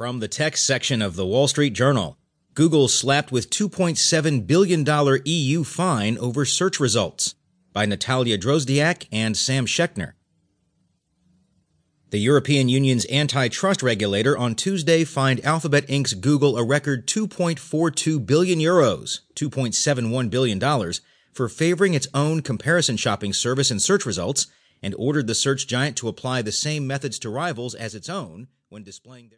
From the tech section of the Wall Street Journal, Google slapped with $2.7 billion EU fine over search results by Natalia Drozdiak and Sam Schechner. The European Union's antitrust regulator on Tuesday fined Alphabet Inc.'s Google a record 2.42 billion euros, $2.71 billion, for favoring its own comparison shopping service in search results and ordered the search giant to apply the same methods to rivals as its own when displaying their